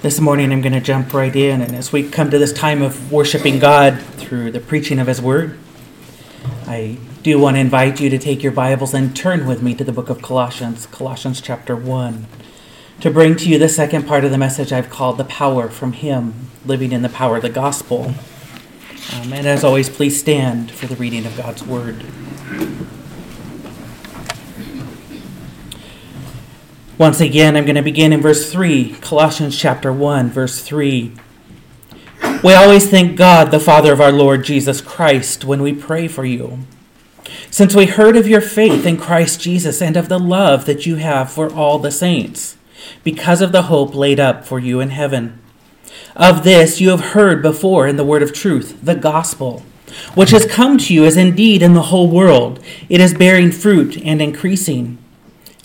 This morning I'm going to jump right in, and as we come to this time of worshiping God through the preaching of His Word, I do want to invite you to take your Bibles and turn with me to the book of Colossians, Colossians chapter 1, to bring to you the second part of the message I've called The Power from Him, Living in the Power of the Gospel. Um, and as always, please stand for the reading of God's Word. Once again, I'm going to begin in verse 3, Colossians chapter 1, verse 3. We always thank God, the Father of our Lord Jesus Christ, when we pray for you. Since we heard of your faith in Christ Jesus and of the love that you have for all the saints, because of the hope laid up for you in heaven. Of this you have heard before in the word of truth, the gospel, which has come to you as indeed in the whole world. It is bearing fruit and increasing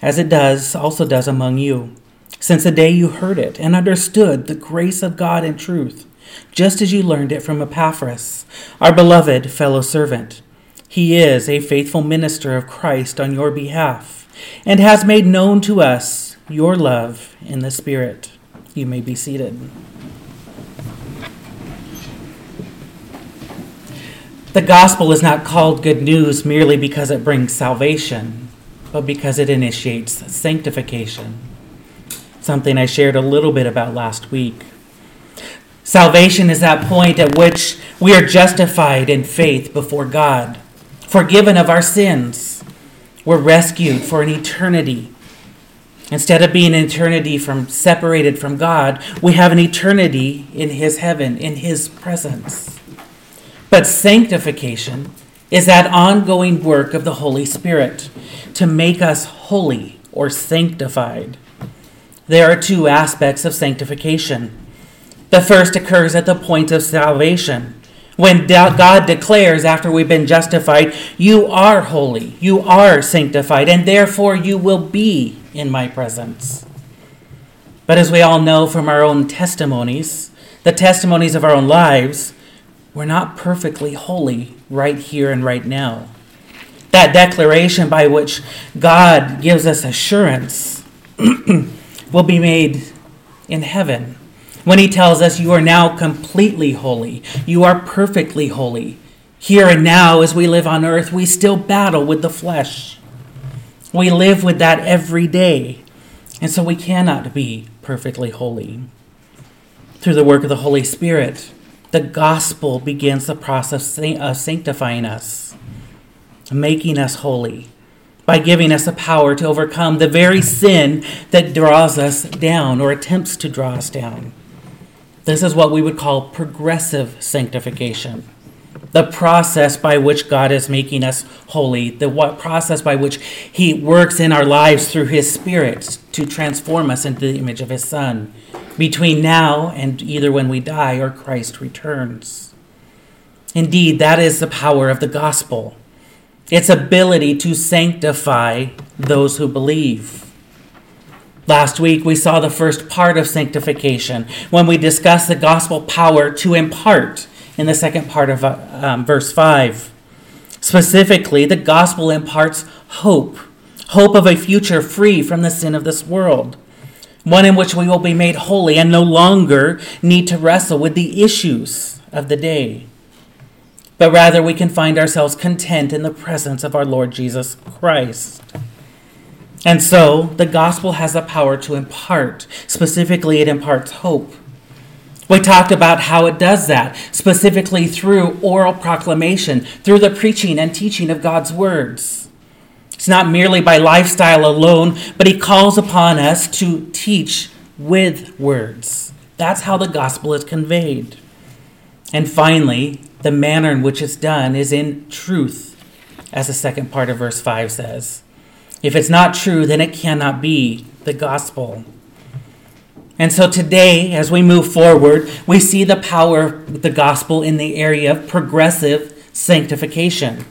as it does also does among you, since the day you heard it and understood the grace of God in truth, just as you learned it from Epaphras, our beloved fellow servant. He is a faithful minister of Christ on your behalf, and has made known to us your love in the Spirit. You may be seated. The gospel is not called good news merely because it brings salvation but because it initiates sanctification. Something I shared a little bit about last week. Salvation is that point at which we are justified in faith before God, forgiven of our sins. We're rescued for an eternity. Instead of being an eternity from separated from God, we have an eternity in his heaven, in his presence. But sanctification is that ongoing work of the Holy Spirit to make us holy or sanctified. There are two aspects of sanctification. The first occurs at the point of salvation, when God declares, after we've been justified, You are holy, you are sanctified, and therefore you will be in my presence. But as we all know from our own testimonies, the testimonies of our own lives, we're not perfectly holy right here and right now that declaration by which God gives us assurance will be made in heaven when he tells us you are now completely holy, you are perfectly holy. Here and now, as we live on earth, we still battle with the flesh. We live with that every day, and so we cannot be perfectly holy. Through the work of the Holy Spirit, the gospel begins the process of sanctifying us making us holy by giving us the power to overcome the very sin that draws us down or attempts to draw us down. This is what we would call progressive sanctification. The process by which God is making us holy, the process by which He works in our lives through His Spirit to transform us into the image of His Son, between now and either when we die or Christ returns. Indeed, that is the power of the gospel its ability to sanctify those who believe. Last week, we saw the first part of sanctification when we discussed the gospel power to impart in the second part of uh, um, verse 5. Specifically, the gospel imparts hope hope of a future free from the sin of this world, one in which we will be made holy and no longer need to wrestle with the issues of the day but rather we can find ourselves content in the presence of our Lord Jesus Christ. And so the gospel has the power to impart. Specifically, it imparts hope. We talked about how it does that, specifically through oral proclamation, through the preaching and teaching of God's words. It's not merely by lifestyle alone, but He calls upon us to teach with words. That's how the gospel is conveyed. And finally, the manner in which it's done is in truth, as the second part of verse 5 says. If it's not true, then it cannot be the gospel. And so today, as we move forward, we see the power of the gospel in the area of progressive sanctification.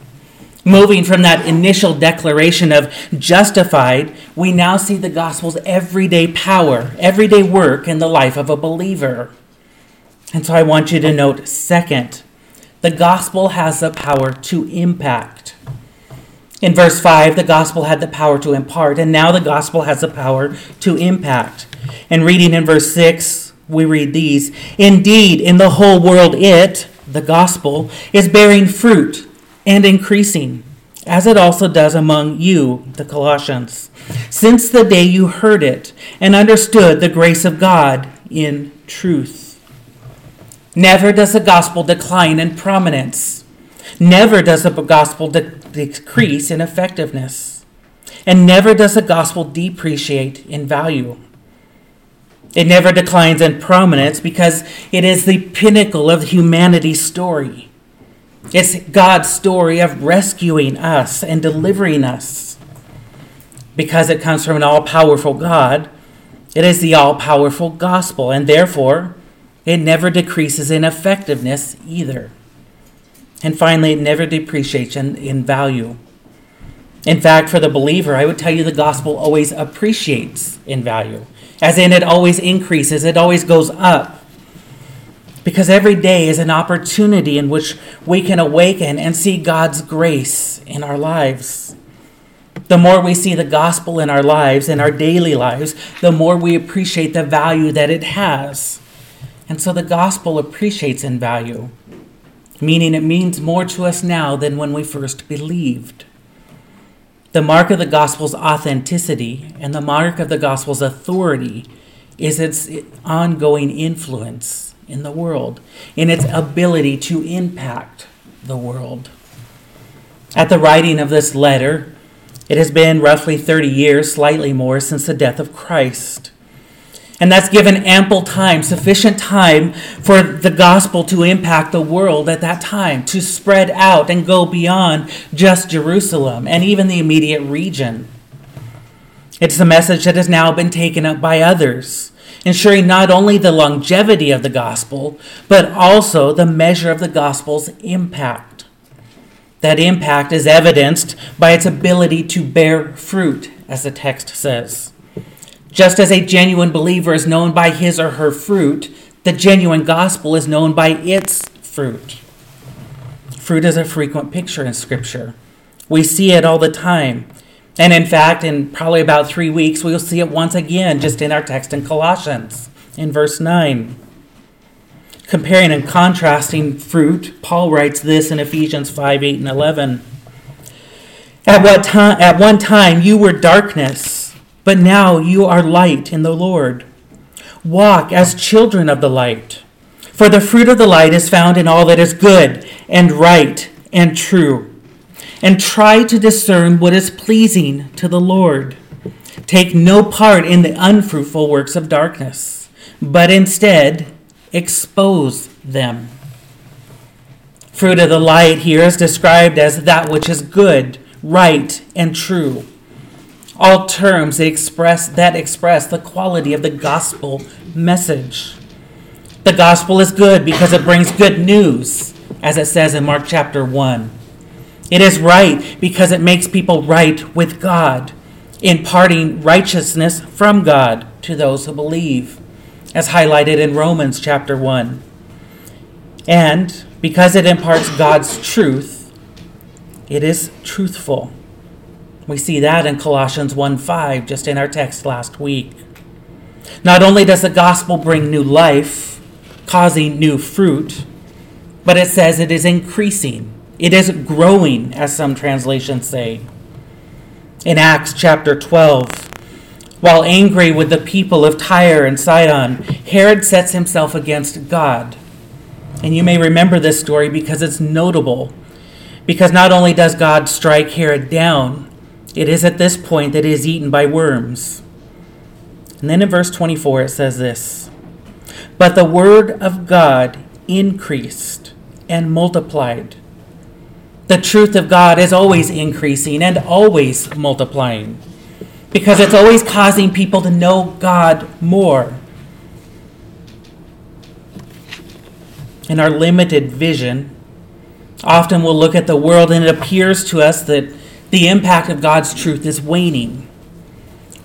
Moving from that initial declaration of justified, we now see the gospel's everyday power, everyday work in the life of a believer. And so I want you to note, second, the gospel has the power to impact. In verse 5, the gospel had the power to impart, and now the gospel has the power to impact. And reading in verse 6, we read these Indeed, in the whole world, it, the gospel, is bearing fruit and increasing, as it also does among you, the Colossians, since the day you heard it and understood the grace of God in truth. Never does the gospel decline in prominence. Never does the gospel de- decrease in effectiveness. And never does the gospel depreciate in value. It never declines in prominence because it is the pinnacle of humanity's story. It's God's story of rescuing us and delivering us. Because it comes from an all powerful God, it is the all powerful gospel, and therefore, it never decreases in effectiveness either. And finally, it never depreciates in, in value. In fact, for the believer, I would tell you the gospel always appreciates in value, as in it always increases, it always goes up. Because every day is an opportunity in which we can awaken and see God's grace in our lives. The more we see the gospel in our lives, in our daily lives, the more we appreciate the value that it has. And so the gospel appreciates in value, meaning it means more to us now than when we first believed. The mark of the gospel's authenticity and the mark of the gospel's authority is its ongoing influence in the world, in its ability to impact the world. At the writing of this letter, it has been roughly 30 years, slightly more, since the death of Christ. And that's given ample time, sufficient time for the gospel to impact the world at that time, to spread out and go beyond just Jerusalem and even the immediate region. It's a message that has now been taken up by others, ensuring not only the longevity of the gospel, but also the measure of the gospel's impact. That impact is evidenced by its ability to bear fruit, as the text says. Just as a genuine believer is known by his or her fruit, the genuine gospel is known by its fruit. Fruit is a frequent picture in Scripture. We see it all the time. And in fact, in probably about three weeks, we'll see it once again just in our text in Colossians, in verse 9. Comparing and contrasting fruit, Paul writes this in Ephesians 5 8 and 11. At, what time, at one time you were darkness but now you are light in the Lord. Walk as children of the light. For the fruit of the light is found in all that is good and right and true. And try to discern what is pleasing to the Lord. Take no part in the unfruitful works of darkness, but instead expose them. Fruit of the light here is described as that which is good, right, and true all terms that express, that express the quality of the gospel message. The gospel is good because it brings good news, as it says in Mark chapter 1. It is right because it makes people right with God, imparting righteousness from God to those who believe, as highlighted in Romans chapter 1. And because it imparts God's truth, it is truthful. We see that in Colossians 1 5, just in our text last week. Not only does the gospel bring new life, causing new fruit, but it says it is increasing. It is growing, as some translations say. In Acts chapter 12, while angry with the people of Tyre and Sidon, Herod sets himself against God. And you may remember this story because it's notable. Because not only does God strike Herod down, it is at this point that he is eaten by worms. And then in verse 24 it says this But the word of God increased and multiplied. The truth of God is always increasing and always multiplying because it's always causing people to know God more. In our limited vision, often we'll look at the world and it appears to us that the impact of God's truth is waning.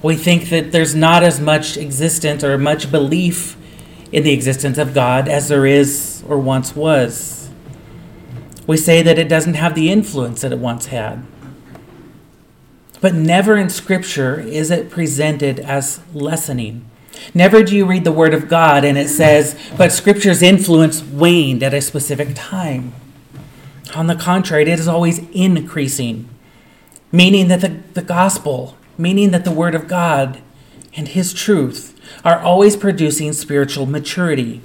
We think that there's not as much existence or much belief in the existence of God as there is or once was. We say that it doesn't have the influence that it once had. But never in Scripture is it presented as lessening Never do you read the Word of God and it says, but Scripture's influence waned at a specific time. On the contrary, it is always increasing, meaning that the, the gospel, meaning that the Word of God and His truth are always producing spiritual maturity.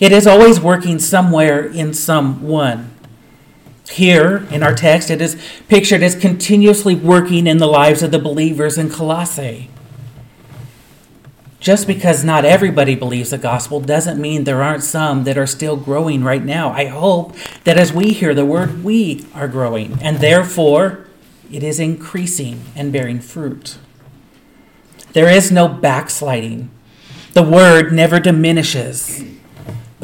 It is always working somewhere in someone. Here in our text, it is pictured as continuously working in the lives of the believers in Colossae. Just because not everybody believes the gospel doesn't mean there aren't some that are still growing right now. I hope that as we hear the word, we are growing, and therefore it is increasing and bearing fruit. There is no backsliding. The word never diminishes,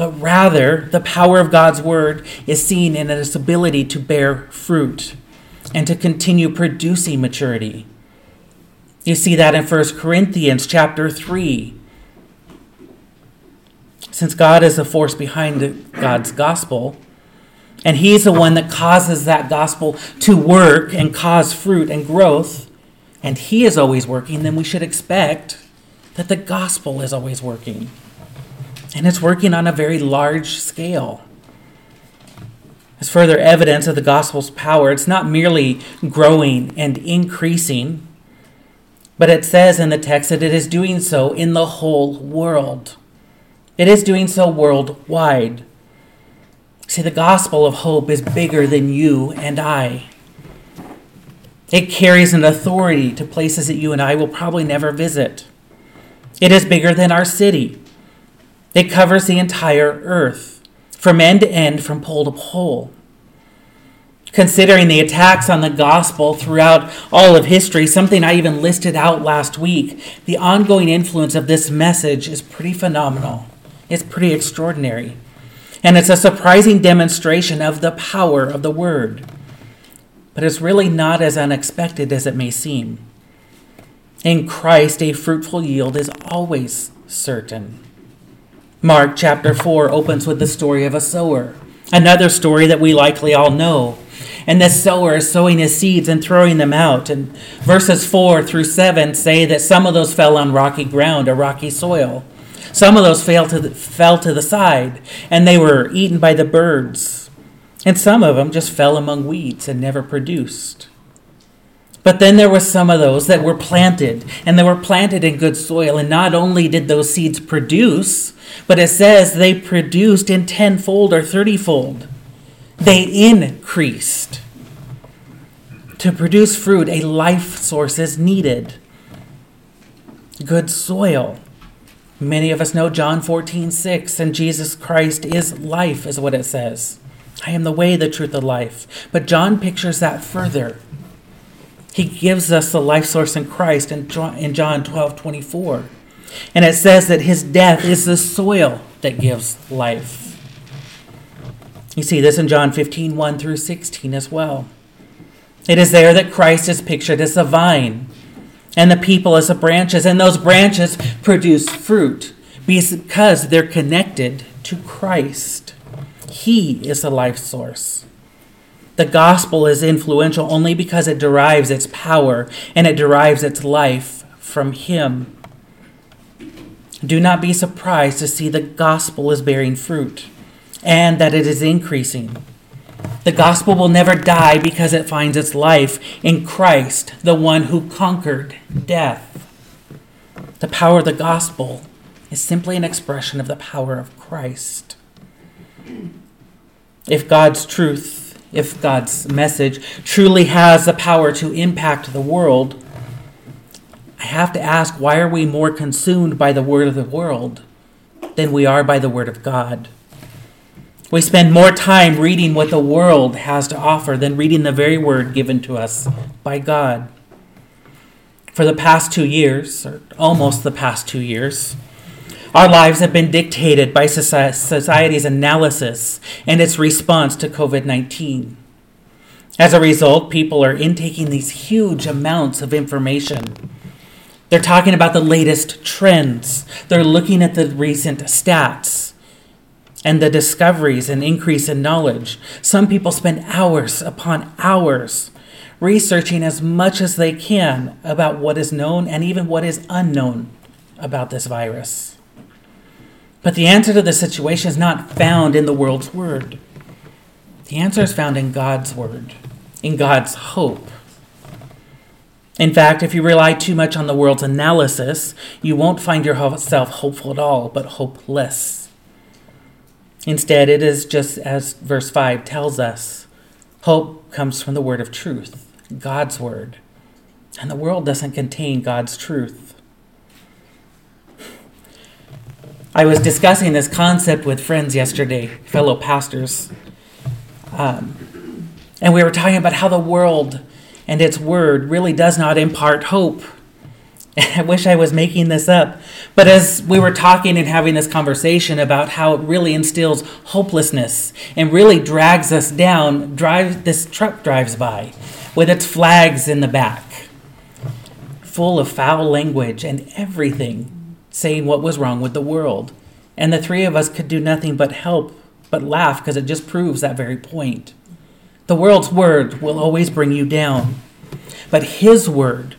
but rather the power of God's word is seen in its ability to bear fruit and to continue producing maturity. You see that in 1 Corinthians chapter 3. Since God is the force behind God's gospel, and He's the one that causes that gospel to work and cause fruit and growth, and He is always working, then we should expect that the gospel is always working. And it's working on a very large scale. As further evidence of the gospel's power, it's not merely growing and increasing but it says in the text that it is doing so in the whole world. It is doing so worldwide. See, the gospel of hope is bigger than you and I. It carries an authority to places that you and I will probably never visit. It is bigger than our city. It covers the entire earth, from end to end, from pole to pole considering the attacks on the gospel throughout all of history, something I even listed out last week, the ongoing influence of this message is pretty phenomenal. It's pretty extraordinary. And it's a surprising demonstration of the power of the word. But it's really not as unexpected as it may seem. In Christ, a fruitful yield is always certain. Mark chapter 4 opens with the story of a sower, another story that we likely all know and the sower is sowing his seeds and throwing them out. And verses 4 through 7 say that some of those fell on rocky ground or rocky soil. Some of those fell to the, fell to the side, and they were eaten by the birds. And some of them just fell among weeds and never produced. But then there were some of those that were planted, and they were planted in good soil. And not only did those seeds produce, but it says they produced in tenfold or thirtyfold they increased. To produce fruit, a life source is needed. Good soil. Many of us know John 14, 6, and Jesus Christ is life, is what it says. I am the way, the truth, the life. But John pictures that further. He gives us the life source in Christ in John 12, 24. And it says that his death is the soil that gives life. You see this in John 15, 1 through 16 as well. It is there that Christ is pictured as the vine and the people as the branches, and those branches produce fruit because they're connected to Christ. He is the life source. The gospel is influential only because it derives its power and it derives its life from Him. Do not be surprised to see the gospel is bearing fruit and that it is increasing. The gospel will never die because it finds its life in Christ, the one who conquered death. The power of the gospel is simply an expression of the power of Christ. If God's truth, if God's message truly has the power to impact the world, I have to ask why are we more consumed by the word of the world than we are by the word of God? We spend more time reading what the world has to offer than reading the very word given to us by God. For the past two years, or almost the past two years, our lives have been dictated by society's analysis and its response to COVID 19. As a result, people are intaking these huge amounts of information. They're talking about the latest trends, they're looking at the recent stats and the discoveries and increase in knowledge. Some people spend hours upon hours researching as much as they can about what is known and even what is unknown about this virus. But the answer to the situation is not found in the world's word. The answer is found in God's word, in God's hope. In fact, if you rely too much on the world's analysis, you won't find yourself hopeful at all, but hopeless. Instead, it is just as verse 5 tells us hope comes from the word of truth, God's word. And the world doesn't contain God's truth. I was discussing this concept with friends yesterday, fellow pastors. Um, and we were talking about how the world and its word really does not impart hope. I wish I was making this up. But as we were talking and having this conversation about how it really instills hopelessness and really drags us down, drive this truck drives by with its flags in the back, full of foul language and everything, saying what was wrong with the world. And the three of us could do nothing but help, but laugh because it just proves that very point. The world's word will always bring you down, but his word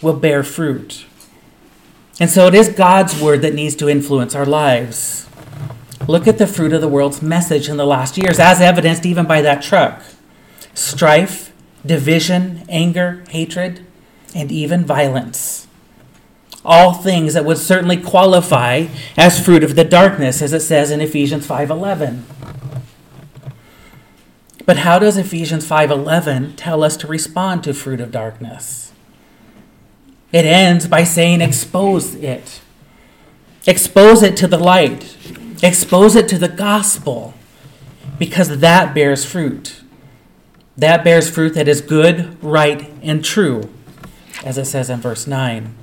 will bear fruit. And so it is God's word that needs to influence our lives. Look at the fruit of the world's message in the last years, as evidenced even by that truck strife, division, anger, hatred, and even violence. All things that would certainly qualify as fruit of the darkness, as it says in Ephesians 5:11. But how does Ephesians 5:11 tell us to respond to fruit of darkness? It ends by saying expose it. Expose it to the light. Expose it to the gospel because that bears fruit. That bears fruit that is good, right, and true, as it says in verse 9.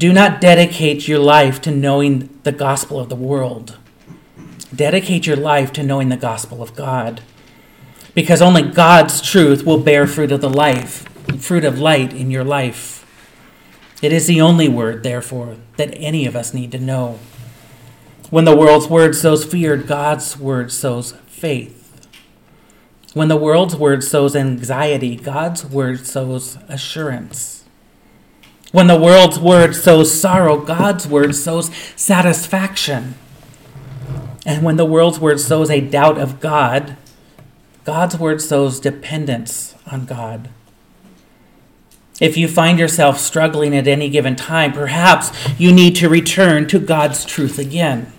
Do not dedicate your life to knowing the gospel of the world. Dedicate your life to knowing the gospel of God because only God's truth will bear fruit of the life, fruit of light in your life. It is the only word, therefore, that any of us need to know. When the world's word sows fear, God's word sows faith. When the world's word sows anxiety, God's word sows assurance. When the world's word sows sorrow, God's word sows satisfaction. And when the world's word sows a doubt of God, God's word sows dependence on God. If you find yourself struggling at any given time, perhaps you need to return to God's truth again.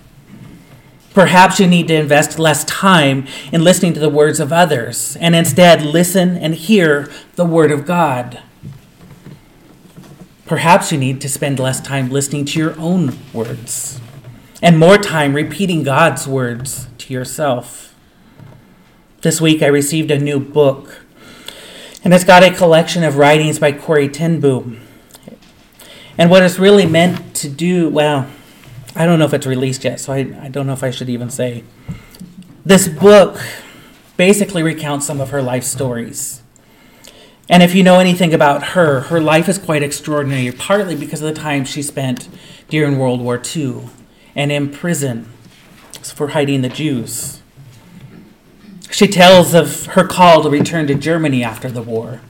Perhaps you need to invest less time in listening to the words of others and instead listen and hear the Word of God. Perhaps you need to spend less time listening to your own words and more time repeating God's words to yourself. This week I received a new book, and it's got a collection of writings by Corrie ten Boom. And what it's really meant to do, well, I don't know if it's released yet, so I, I don't know if I should even say. This book basically recounts some of her life stories. And if you know anything about her, her life is quite extraordinary, partly because of the time she spent during World War II and in prison for hiding the Jews. She tells of her call to return to Germany after the war,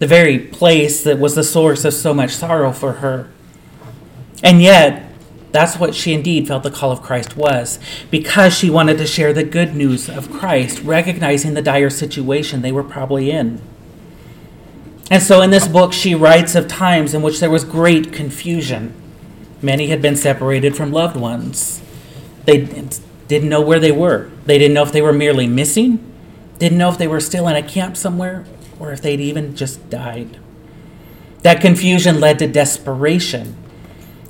the very place that was the source of so much sorrow for her. And yet, that's what she indeed felt the call of Christ was, because she wanted to share the good news of Christ, recognizing the dire situation they were probably in. And so in this book, she writes of times in which there was great confusion. Many had been separated from loved ones. They didn't know where they were. They didn't know if they were merely missing, didn't know if they were still in a camp somewhere, or if they'd even just died. That confusion led to desperation.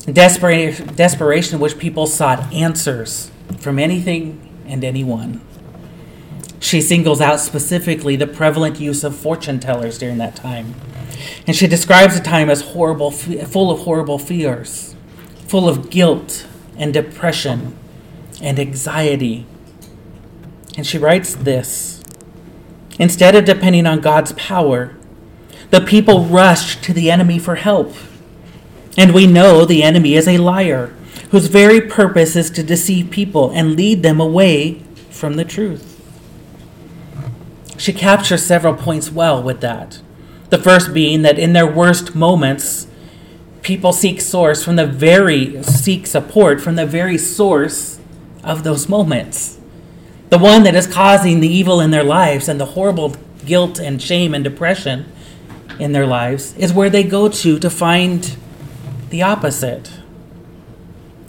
Desperation, desperation in which people sought answers from anything and anyone. She singles out specifically the prevalent use of fortune tellers during that time. And she describes the time as horrible, full of horrible fears, full of guilt and depression and anxiety. And she writes this Instead of depending on God's power, the people rushed to the enemy for help. And we know the enemy is a liar whose very purpose is to deceive people and lead them away from the truth. She captures several points well with that. The first being that in their worst moments, people seek source from the very seek support from the very source of those moments. The one that is causing the evil in their lives and the horrible guilt and shame and depression in their lives is where they go to to find the opposite.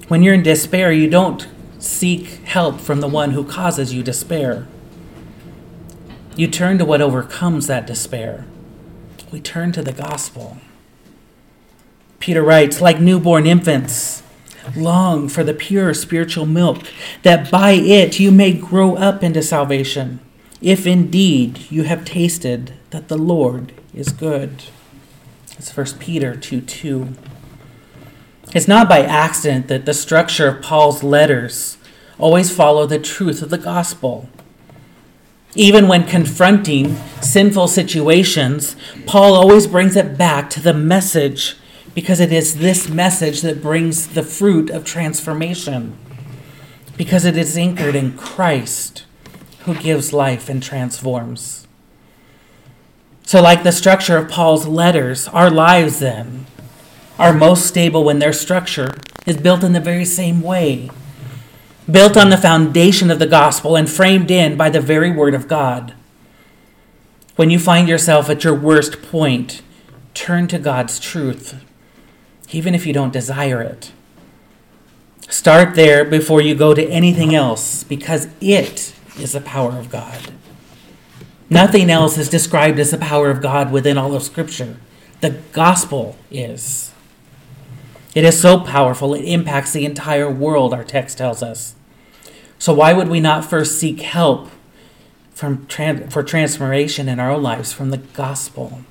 When you're in despair, you don't seek help from the one who causes you despair. You turn to what overcomes that despair. We turn to the gospel. Peter writes, like newborn infants, long for the pure spiritual milk, that by it you may grow up into salvation, if indeed you have tasted that the Lord is good. It's 1 Peter 2 2. It's not by accident that the structure of Paul's letters always follow the truth of the gospel. Even when confronting sinful situations, Paul always brings it back to the message because it is this message that brings the fruit of transformation. Because it is anchored in Christ who gives life and transforms. So, like the structure of Paul's letters, our lives then are most stable when their structure is built in the very same way, built on the foundation of the gospel and framed in by the very word of God. When you find yourself at your worst point, turn to God's truth even if you don't desire it. Start there before you go to anything else, because it is the power of God. Nothing else is described as the power of God within all of Scripture. The gospel is. It is so powerful, it impacts the entire world, our text tells us. So, why would we not first seek help from, for transformation in our own lives from the gospel?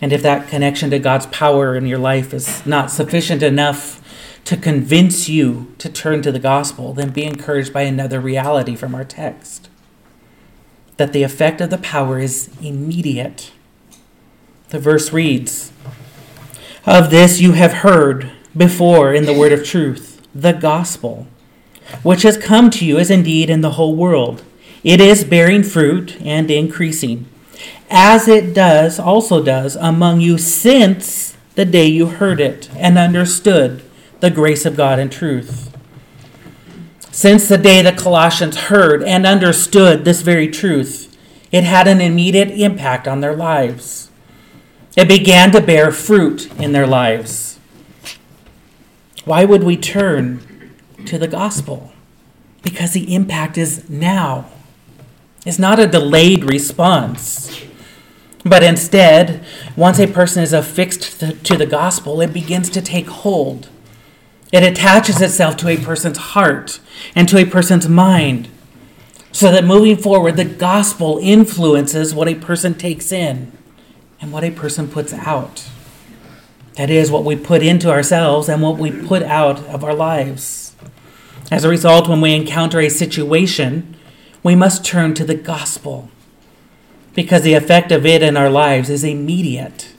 And if that connection to God's power in your life is not sufficient enough to convince you to turn to the gospel, then be encouraged by another reality from our text that the effect of the power is immediate. The verse reads Of this you have heard before in the word of truth, the gospel, which has come to you as indeed in the whole world. It is bearing fruit and increasing as it does, also does, among you since the day you heard it and understood the grace of God and truth. Since the day the Colossians heard and understood this very truth, it had an immediate impact on their lives. It began to bear fruit in their lives. Why would we turn to the gospel? Because the impact is now. It's not a delayed response. But instead, once a person is affixed to the gospel, it begins to take hold. It attaches itself to a person's heart and to a person's mind, so that moving forward, the gospel influences what a person takes in and what a person puts out. That is, what we put into ourselves and what we put out of our lives. As a result, when we encounter a situation, we must turn to the gospel because the effect of it in our lives is immediate.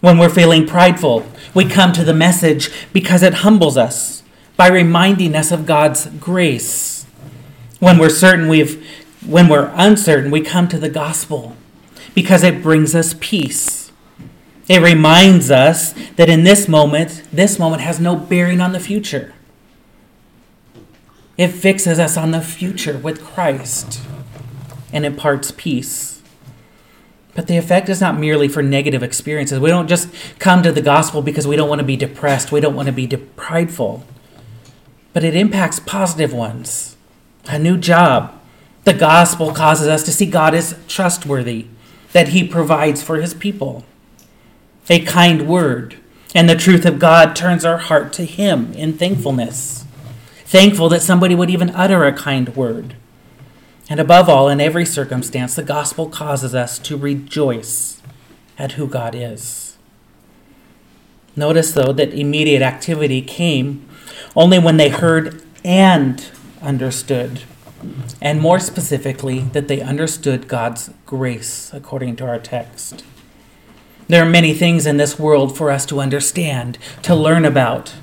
When we're feeling prideful, we come to the message because it humbles us by reminding us of God's grace. When we're certain we've when we're uncertain, we come to the gospel because it brings us peace. It reminds us that in this moment, this moment has no bearing on the future. It fixes us on the future with Christ and imparts peace. But the effect is not merely for negative experiences. We don't just come to the gospel because we don't want to be depressed, we don't want to be prideful. But it impacts positive ones. A new job. The gospel causes us to see God as trustworthy, that He provides for His people. A kind word, and the truth of God turns our heart to Him in thankfulness. Thankful that somebody would even utter a kind word. And above all, in every circumstance, the gospel causes us to rejoice at who God is. Notice, though, that immediate activity came only when they heard and understood. And more specifically, that they understood God's grace, according to our text. There are many things in this world for us to understand, to learn about.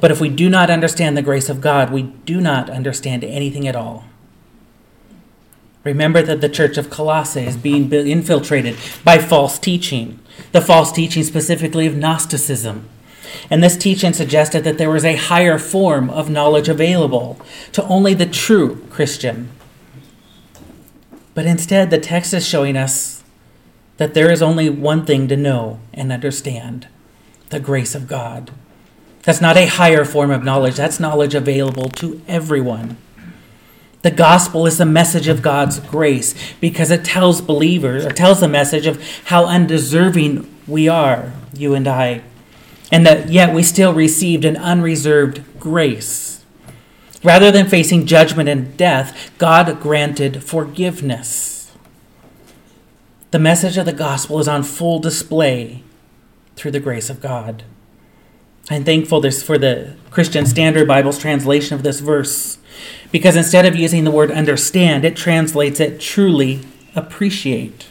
But if we do not understand the grace of God, we do not understand anything at all. Remember that the church of Colossae is being infiltrated by false teaching, the false teaching specifically of Gnosticism. And this teaching suggested that there was a higher form of knowledge available to only the true Christian. But instead, the text is showing us that there is only one thing to know and understand the grace of God. That's not a higher form of knowledge, that's knowledge available to everyone. The gospel is the message of God's grace because it tells believers, or tells the message of how undeserving we are, you and I, and that yet we still received an unreserved grace. Rather than facing judgment and death, God granted forgiveness. The message of the gospel is on full display through the grace of God. I'm thankful this for the Christian Standard Bible's translation of this verse because instead of using the word understand, it translates it truly appreciate,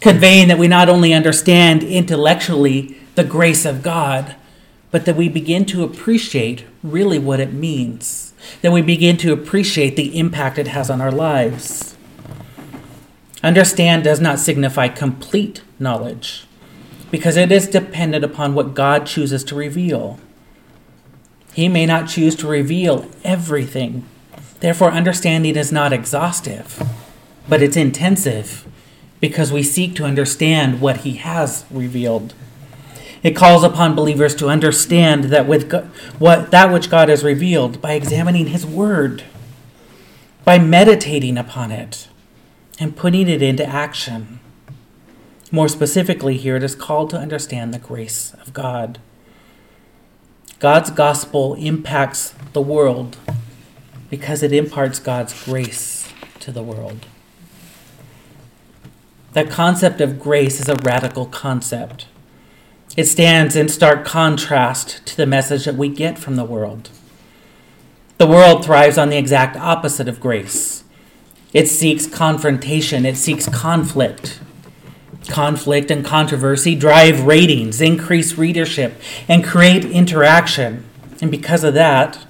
conveying that we not only understand intellectually the grace of God, but that we begin to appreciate really what it means, that we begin to appreciate the impact it has on our lives. Understand does not signify complete knowledge because it is dependent upon what God chooses to reveal. He may not choose to reveal everything. Therefore, understanding is not exhaustive, but it's intensive because we seek to understand what He has revealed. It calls upon believers to understand that with God, what that which God has revealed by examining His Word, by meditating upon it, and putting it into action. More specifically, here it is called to understand the grace of God. God's gospel impacts the world because it imparts God's grace to the world. That concept of grace is a radical concept. It stands in stark contrast to the message that we get from the world. The world thrives on the exact opposite of grace. It seeks confrontation, it seeks conflict, Conflict and controversy drive ratings, increase readership, and create interaction. And because of that,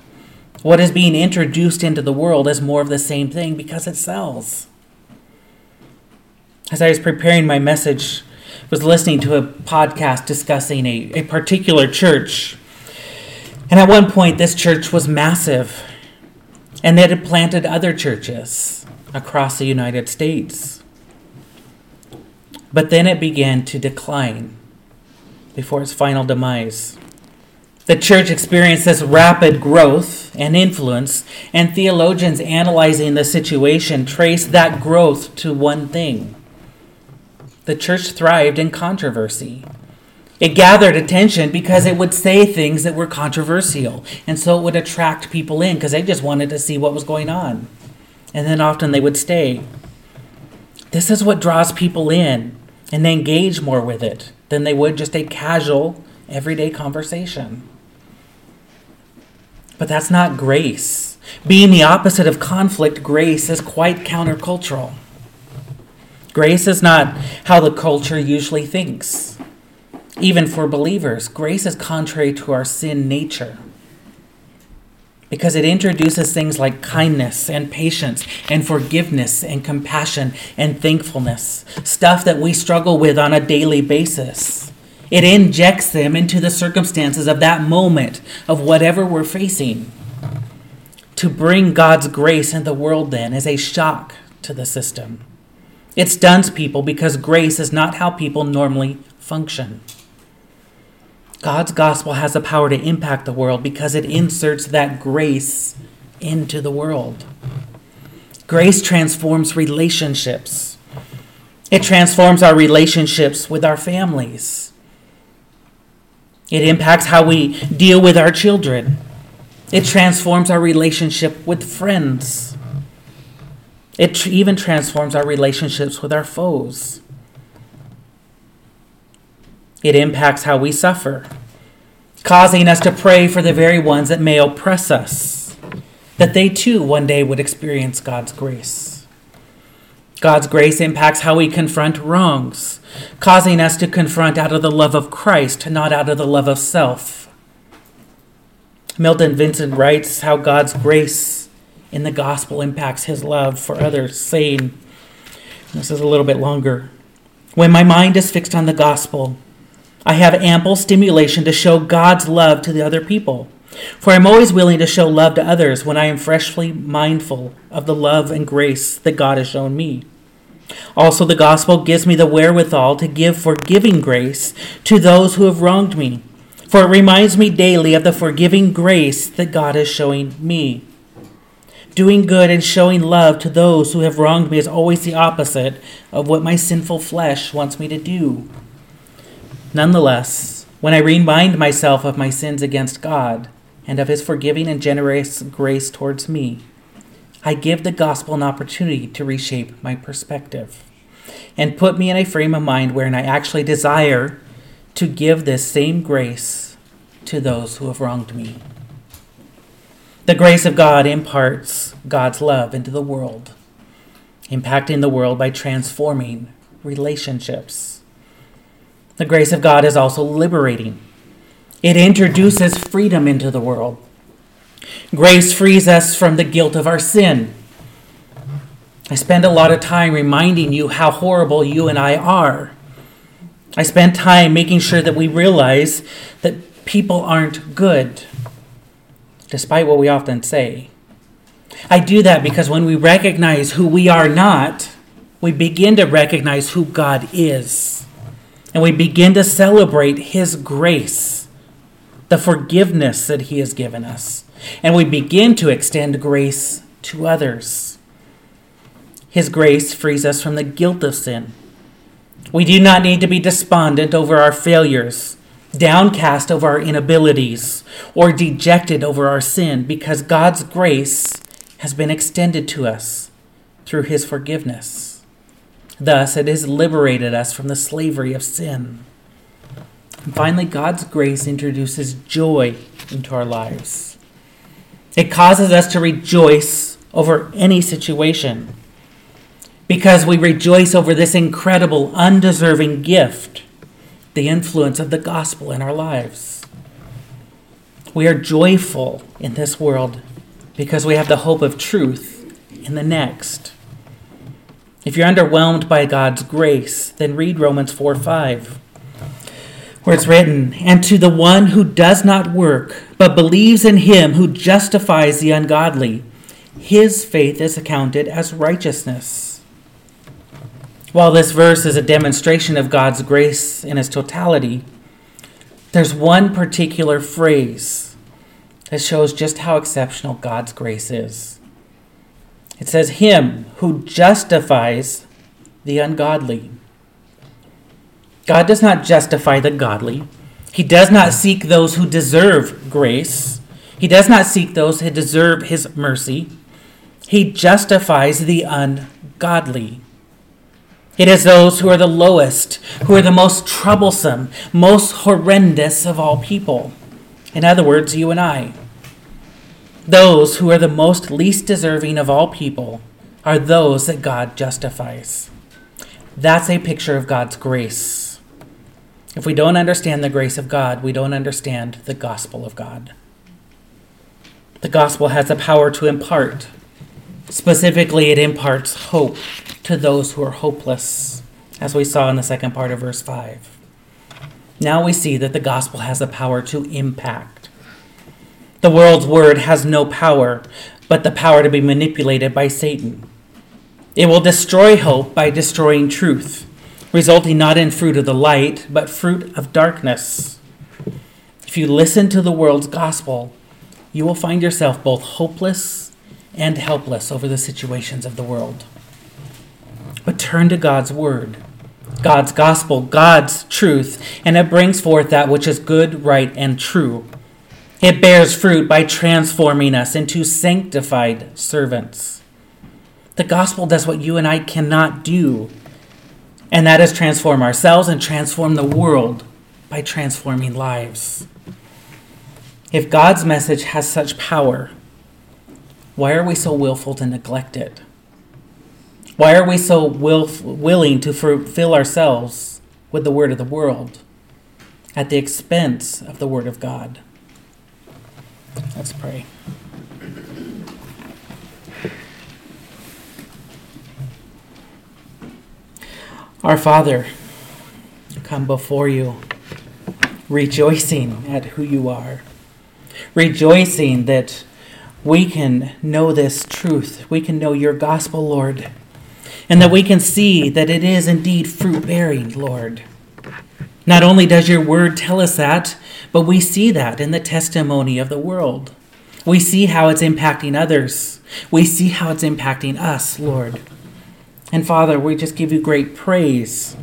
what is being introduced into the world is more of the same thing because it sells. As I was preparing my message, was listening to a podcast discussing a, a particular church. And at one point, this church was massive, and it had planted other churches across the United States. But then it began to decline before its final demise. The church experienced this rapid growth and influence, and theologians analyzing the situation trace that growth to one thing. The church thrived in controversy. It gathered attention because it would say things that were controversial, and so it would attract people in because they just wanted to see what was going on. And then often they would stay. This is what draws people in and they engage more with it than they would just a casual, everyday conversation. But that's not grace. Being the opposite of conflict, grace is quite countercultural. Grace is not how the culture usually thinks. Even for believers, grace is contrary to our sin nature because it introduces things like kindness and patience and forgiveness and compassion and thankfulness, stuff that we struggle with on a daily basis. It injects them into the circumstances of that moment of whatever we're facing. To bring God's grace in the world then is a shock to the system. It stuns people because grace is not how people normally function. God's gospel has the power to impact the world because it inserts that grace into the world. Grace transforms relationships. It transforms our relationships with our families. It impacts how we deal with our children. It transforms our relationship with friends. It tr- even transforms our relationships with our foes. It impacts how we suffer, causing us to pray for the very ones that may oppress us, that they too one day would experience God's grace. God's grace impacts how we confront wrongs, causing us to confront out of the love of Christ, not out of the love of self. Milton Vincent writes how God's grace in the gospel impacts his love for others, saying, this is a little bit longer. When my mind is fixed on the gospel, I have ample stimulation to show God's love to the other people. For I'm always willing to show love to others when I am freshly mindful of the love and grace that God has shown me. Also, the gospel gives me the wherewithal to give forgiving grace to those who have wronged me, for it reminds me daily of the forgiving grace that God is showing me. Doing good and showing love to those who have wronged me is always the opposite of what my sinful flesh wants me to do. Nonetheless, when I remind myself of my sins against God and of his forgiving and generous grace towards me, I give the gospel an opportunity to reshape my perspective and put me in a frame of mind wherein I actually desire to give this same grace to those who have wronged me. The grace of God imparts God's love into the world, impacting the world by transforming relationships. The grace of God is also liberating. It introduces freedom into the world. Grace frees us from the guilt of our sin. I spend a lot of time reminding you how horrible you and I are. I spend time making sure that we realize that people aren't good, despite what we often say. I do that because when we recognize who we are not, we begin to recognize who God is. And we begin to celebrate His grace, the forgiveness that He has given us and we begin to extend grace to others. His grace frees us from the guilt of sin. We do not need to be despondent over our failures, downcast over our inabilities, or dejected over our sin, because God's grace has been extended to us through His forgiveness. Thus, it has liberated us from the slavery of sin. And finally, God's grace introduces joy into our lives. It causes us to rejoice over any situation because we rejoice over this incredible, undeserving gift, the influence of the gospel in our lives. We are joyful in this world because we have the hope of truth in the next. If you're underwhelmed by God's grace, then read Romans 4 5 where it's written, And to the one who does not work, but believes in him who justifies the ungodly, his faith is accounted as righteousness. While this verse is a demonstration of God's grace in its totality, there's one particular phrase that shows just how exceptional God's grace is. It says, Him who justifies the ungodly. God does not justify the godly. He does not seek those who deserve grace. He does not seek those who deserve his mercy. He justifies the ungodly. It is those who are the lowest, who are the most troublesome, most horrendous of all people. In other words, you and I. Those who are the most least deserving of all people are those that God justifies. That's a picture of God's grace. If we don't understand the grace of God, we don't understand the gospel of God. The gospel has the power to impart. Specifically, it imparts hope to those who are hopeless, as we saw in the second part of verse 5. Now we see that the gospel has the power to impact. The world's word has no power, but the power to be manipulated by Satan. It will destroy hope by destroying truth resulting not in fruit of the light, but fruit of darkness. If you listen to the world's gospel, you will find yourself both hopeless and helpless over the situations of the world. But turn to God's word, God's gospel, God's truth, and it brings forth that which is good, right, and true. It bears fruit by transforming us into sanctified servants. The gospel does what you and I cannot do and that is transform ourselves and transform the world by transforming lives. If God's message has such power, why are we so willful to neglect it? Why are we so willf- willing to fulfill ourselves with the word of the world at the expense of the word of God? Let's pray. Our Father, come before you, rejoicing at who you are, rejoicing that we can know this truth. We can know your gospel, Lord, and that we can see that it is indeed fruit bearing, Lord. Not only does your word tell us that, but we see that in the testimony of the world. We see how it's impacting others. We see how it's impacting us, Lord. And Father, we just give you great praise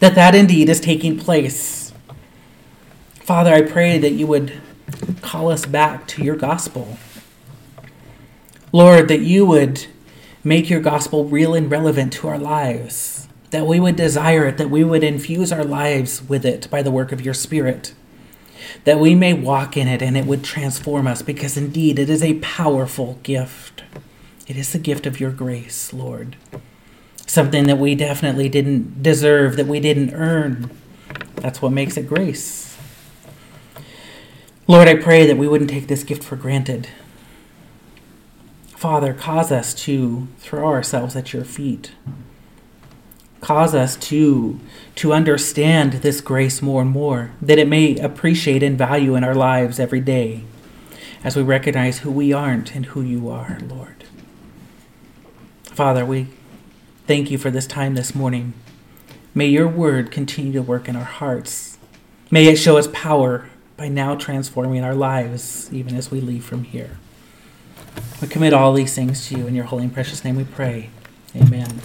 that that indeed is taking place. Father, I pray that you would call us back to your gospel. Lord, that you would make your gospel real and relevant to our lives, that we would desire it, that we would infuse our lives with it by the work of your Spirit, that we may walk in it and it would transform us, because indeed it is a powerful gift. It is the gift of your grace, Lord. Something that we definitely didn't deserve, that we didn't earn. That's what makes it grace. Lord, I pray that we wouldn't take this gift for granted. Father, cause us to throw ourselves at your feet. Cause us to, to understand this grace more and more, that it may appreciate and value in our lives every day as we recognize who we aren't and who you are, Lord. Father, we thank you for this time this morning. May your word continue to work in our hearts. May it show us power by now transforming our lives, even as we leave from here. We commit all these things to you. In your holy and precious name we pray. Amen.